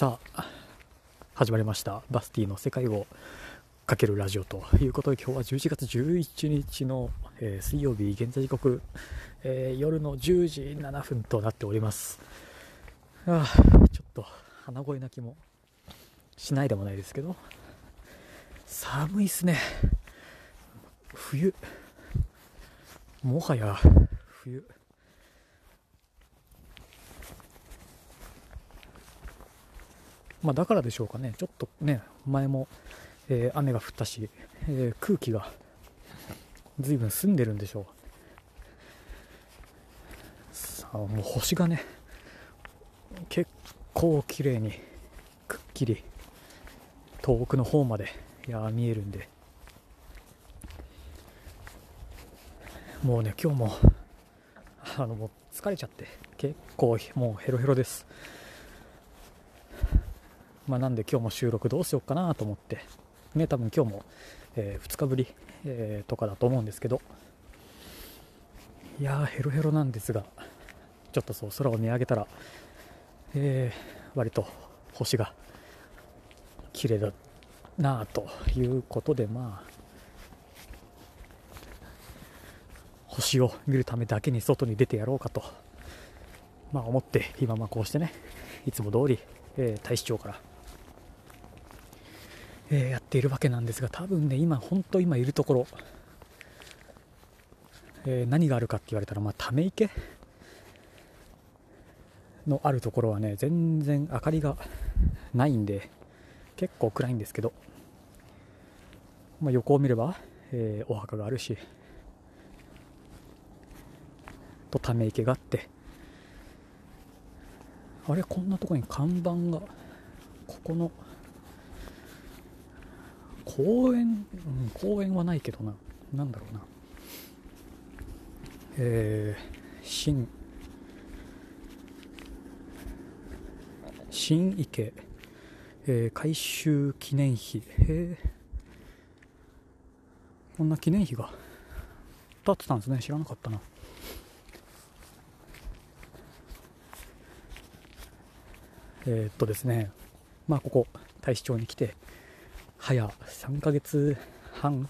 さあ始まりました。バスティの世界をかけるラジオということで今日は11月11日の、えー、水曜日現在時刻、えー、夜の10時7分となっております。あちょっと鼻声泣きもしないでもないですけど寒いっすね。冬。もはや冬。まあ、だからでしょうかね、ちょっとね、前も、えー、雨が降ったし、えー、空気が随分澄んでるんでしょう。さあ、もう星がね、結構綺麗に、くっきり、遠くの方まで、いや見えるんで、もうね、今日も、あの、もう疲れちゃって、結構もうヘロヘロです。まあ、なんで今日も収録どうしようかなと思って、ね、多分今日も、えー、2日ぶり、えー、とかだと思うんですけど、いやー、ヘロヘロなんですが、ちょっとそう、空を見上げたら、えー、割と星が綺麗だなということで、まあ、星を見るためだけに外に出てやろうかと、まあ、思って今まこうしてねいつも通り、えー、大使長からえー、やっているわけなんですが多分ね今本当今いるところ、えー、何があるかって言われたらまあため池のあるところはね全然明かりがないんで結構暗いんですけど、まあ、横を見れば、えー、お墓があるしとため池があってあれこんなところに看板がここの公園、うん、公園はないけどな、なんだろうな。えー、新、新池、えー、改修記念碑、へえこんな記念碑が。立ってたんですね、知らなかったな。えー、っとですね、まあ、ここ、大使町に来て、早3ヶ月半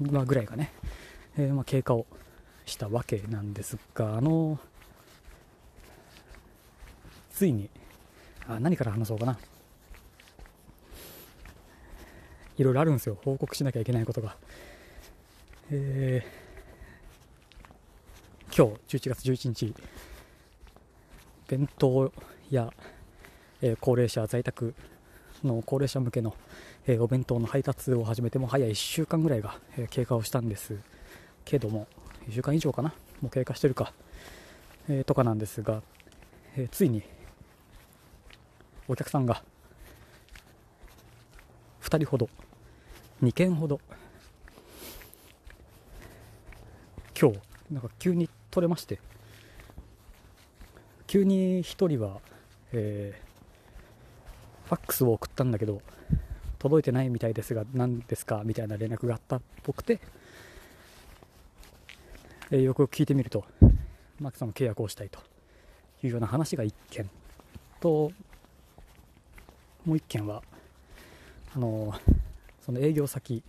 ぐらいがね、えー、まあ、経過をしたわけなんですが、あのついにあ何から話そうかな。いろいろあるんですよ。報告しなきゃいけないことが。えー、今日11月11日、弁当や、えー、高齢者在宅の高齢者向けの、えー、お弁当の配達を始めても早い1週間ぐらいが、えー、経過をしたんです。けども1週間以上かな。もう経過してるか、えー、とかなんですが、えついにお客さんが2人ほど2件ほど今日なんか急に取れまして急に1人は、えーファックスを送ったんだけど届いてないみたいですが何ですかみたいな連絡があったっぽくて、え、よくよく聞いてみるとマークさんの契約をしたいというような話が1件。ともう1件はあの、その営業先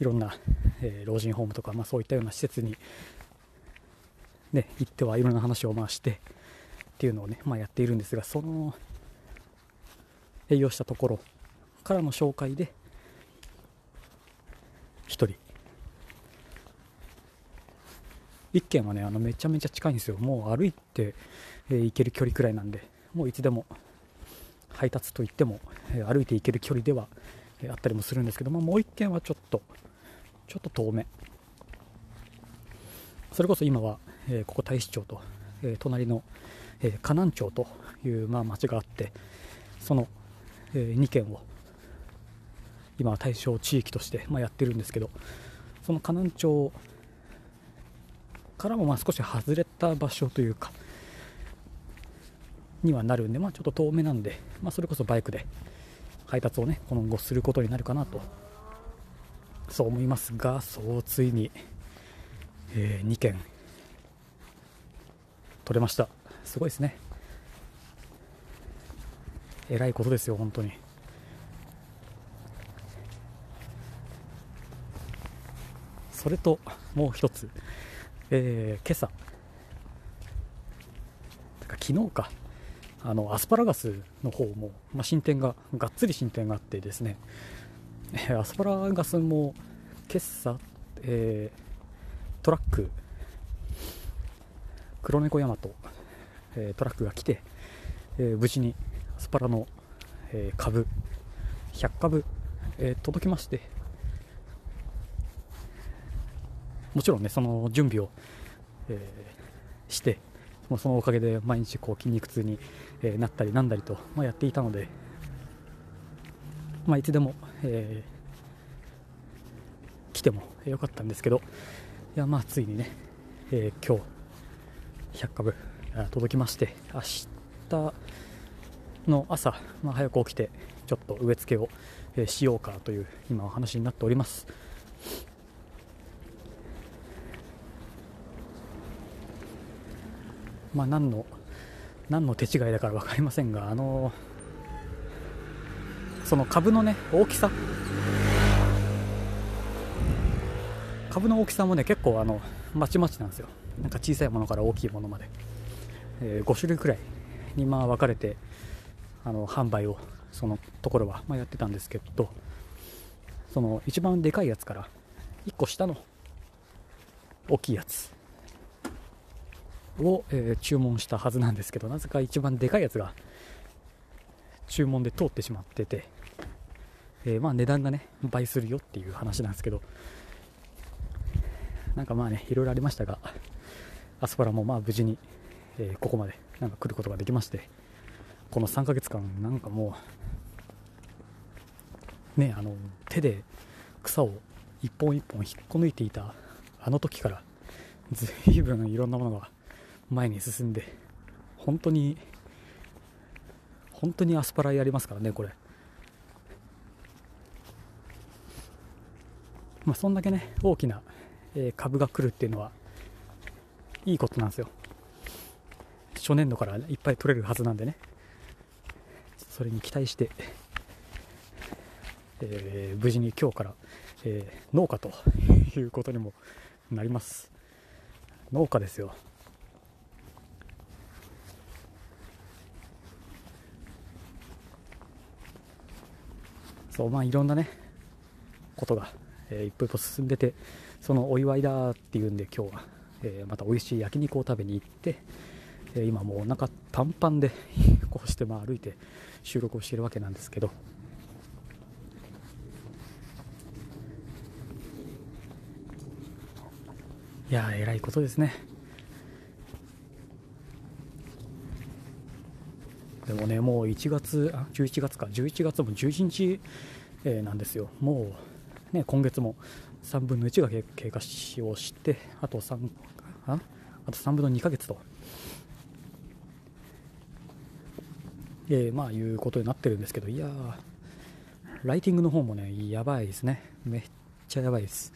いろんな、えー、老人ホームとか、まあ、そういったような施設に、ね、行ってはいろんな話を回してっていうのをね、まあ、やっているんですがその営業したところからの紹介で1人。1軒はねあのめちゃめちゃ近いんですよ。もう歩いて、えー、行ける距離くらいなんでもういつでも配達といっても、えー、歩いて行ける距離では、えー、あったりもするんですけどももう1軒はちょっとちょっと遠め。それこそ今は、えここ大使町と、え隣の、え河南町という、まあ、町があってその2件を今は対象地域として、まやってるんですけどその河南町からもま少し外れた場所というかにはなるんで、まあ、ちょっと遠めなんで、まあ、それこそバイクで配達をね今後することになるかなとそう思いますがそうついに、えー、2件取れました。すごいですね。えらいことですよ本当に。それともう一つ、えー、今朝。か昨日か。あのアスパラガスの方も、まあ、進展ががっつり進展があってですね、えー、アスパラガスも今朝、えー、トラック。黒猫山と、えー、トラックが来て、えー、無事にアスパラの、えー、株100株、え届きましてもちろんねその準備を、えしてもうそのおかげで毎日こう筋肉痛に、えなったりなんだりと、まあ、やっていたので、まあ、いつでも、え来てもよかったんですけどいやまあついにね、え今日100株届きまして明日の朝、まあ、早く起きてちょっと植え付けを、えしようかという今お話になっております。まあ何の何の手違いだから分かりませんがあのその株のね大きさ。株の大きさもね結構あのまちまちなんですよ。なんか小さいものから大きいものまで、えー、5種類くらいにまあ分かれてあの販売をそのところは、まあ、やってたんですけどその一番でかいやつから1個下の大きいやつを、えー、注文したはずなんですけどなぜか一番でかいやつが注文で通ってしまってて、えー、まあ値段がね倍するよっていう話なんですけどなんかまあねいろいろありましたがアスパラもまあ無事に、えー、ここまでなんか来ることができましてこの3ヶ月間なんかもうねあの手で草を一本一本引っこ抜いていたあの時から随分いろんなものが前に進んで本当に本当にアスパラやりますからねこれ。まあそんだけね大きな、え株が来るっていうのはいいことなんですよ。初年度から、いっぱい取れるはずなんでね。それに期待して、えー、無事に今日から、えー、農家ということにもなります。農家ですよ。そうまあいろんなねことが、えー、一歩一歩進んでてそのお祝いだっていうんで今日は、えー、また美味しい焼肉を食べに行って、え、今もうお腹パンパンで こうしてまあ歩いて収録をしているわけなんですけど。いやえらいことですね。でもね、もう1月、あ11月か、11月も11日、えー、なんですよ、もう、ね、今月も3分の1が経過しをして、あと3、ああと3分の2ヶ月と、えー、まあいうことになってるんですけど、いやライティングの方もね、やばいですね、めっちゃやばいです。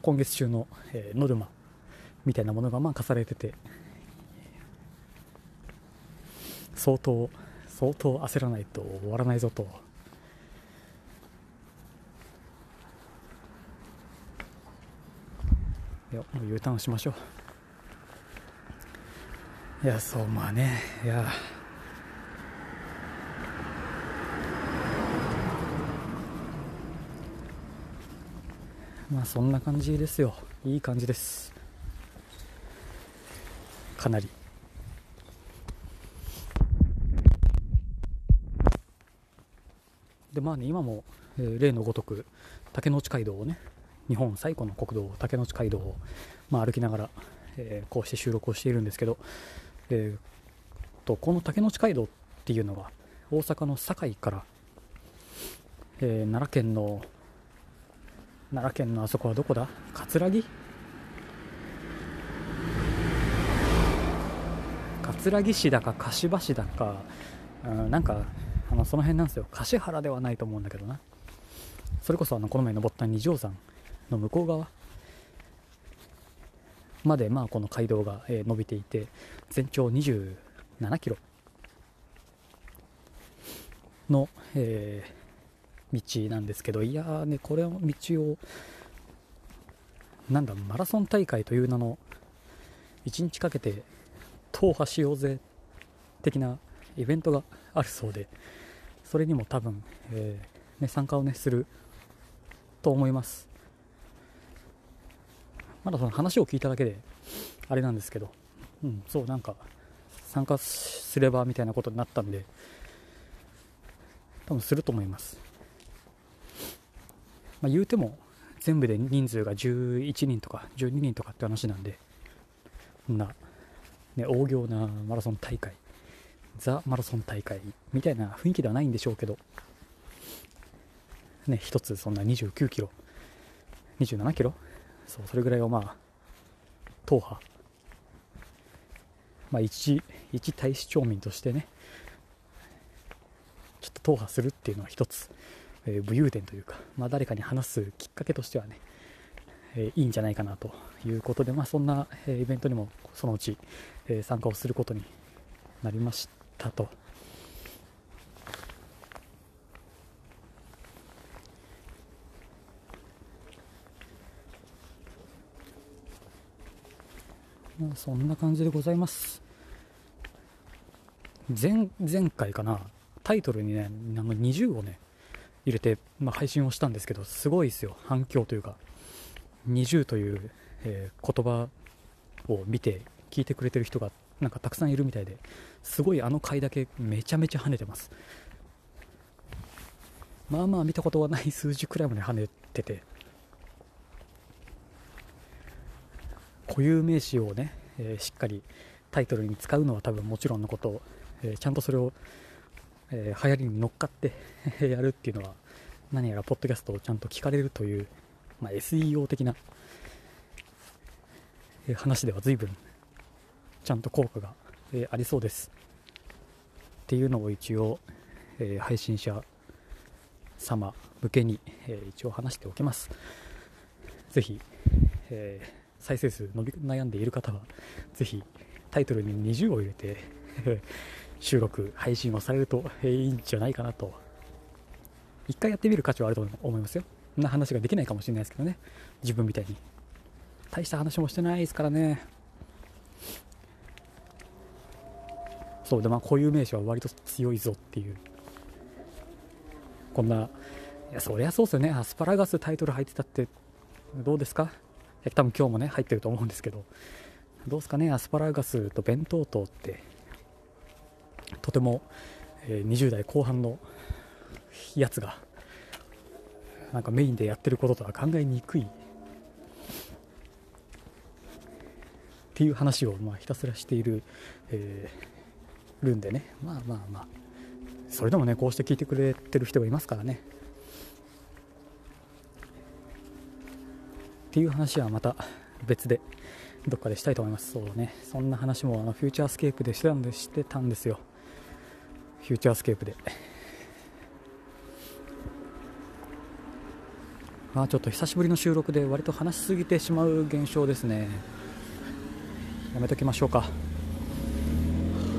今月中の、えー、ノルマみたいなものがまあ課されてて、相当相当焦らないと終わらないぞと。いやもう U ターンしましょう。いやそうまあね。いや。まあそんな感じですよ。いい感じです。かなり。でまあね今も、えー、例のごとく竹野内街道をね日本最古の国道竹野内街道を、まあ、歩きながら、えー、こうして収録をしているんですけど、えー、とこの竹野内街道っていうのが大阪の堺から、えー、奈良県の奈良県のあそこはどこだ？葛城？葛城市だか柏市だか、うん、なんかあのその辺なんですよ。橿原ではないと思うんだけどな。それこそあのこの前登った二条山の向こう側。までまあこの街道が、え伸びていて全長27キロの、えー、道なんですけどいやーねこれの道をなんだマラソン大会という名の1日かけて踏破しようぜ的なイベントがあるそうでそれにも多分、えー、ね、参加を、ね、すると思います。まだその話を聞いただけであれなんですけど、うん、そうなんか参加すればみたいなことになったんで多分すると思います、まあ、言うても全部で人数が11人とか12人とかって話なんでこんな、ね、大行なマラソン大会ザ・マラソン大会みたいな雰囲気ではないんでしょうけどね一つそんな29キロ27キロそうそれぐらいをまあ踏破まあ一一大使町民としてねちょっと踏破するっていうのは一つ、えー、武勇伝というか、まあ、誰かに話すきっかけとしてはね、えー、いいんじゃないかなということで、まあ、そんな、えー、イベントにもそのうち、え参加をすることになりましたと。そんな感じでございます。前前回かな。タイトルにねなんか20をね入れて、まあ、配信をしたんですけどすごいですよ。反響というか。20という、えー、言葉を見て聞いてくれてる人がなんかたくさんいるみたいですごいあの回だけめちゃめちゃ跳ねてます。まあまあ見たことはない数字くらいまで跳ねてて固有名詞をね、えー、しっかりタイトルに使うのは多分もちろんのこと、えー、ちゃんとそれを、えー、流行りに乗っかって やるっていうのは何やらポッドキャストをちゃんと聞かれるという、まあ、SEO 的な話では随分ちゃんと効果が、えありそうです。っていうのを一応、え配信者様向けに、え一応話しておきます。ぜひ、えー再生数伸び悩んでいる方はぜひタイトルに20を入れて 収録配信をされるといいんじゃないかなと。一回やってみる価値はあると思いますよ。そんな話ができないかもしれないですけどね。自分みたいに。大した話もしてないですからね。そう。でまあ固有名詞は割と強いぞっていう。こんないやそりゃそうですよね。アスパラガスタイトル入ってたってどうですか？多分今日もね入ってると思うんですけど。どうですかねアスパラガスと弁当等ってとても、えー、20代後半のやつがなんかメインでやってることとは考えにくい。っていう話をまあひたすらしている、えー、るんでね。まあまあまあ。それでもねこうして聞いてくれてる人がいますからね。っていう話はまた別でどっかでしたいと思います。そうね。そんな話もあのフューチャースケープでしてたんでしてたんですよ。フューチャースケープで。まあちょっと久しぶりの収録で割と話しすぎてしまう現象ですね。やめときましょうか。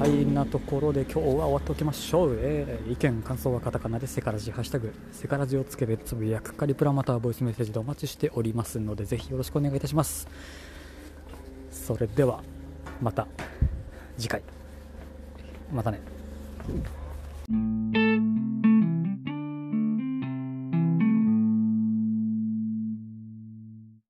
はいなところで今日は終わっておきましょう、えー、意見感想はカタカナでセカラジハッシュタグセカラジをつけてつぶやくかリプラまたはボイスメッセージでお待ちしておりますのでぜひよろしくお願いいたします。それではまた次回。またね。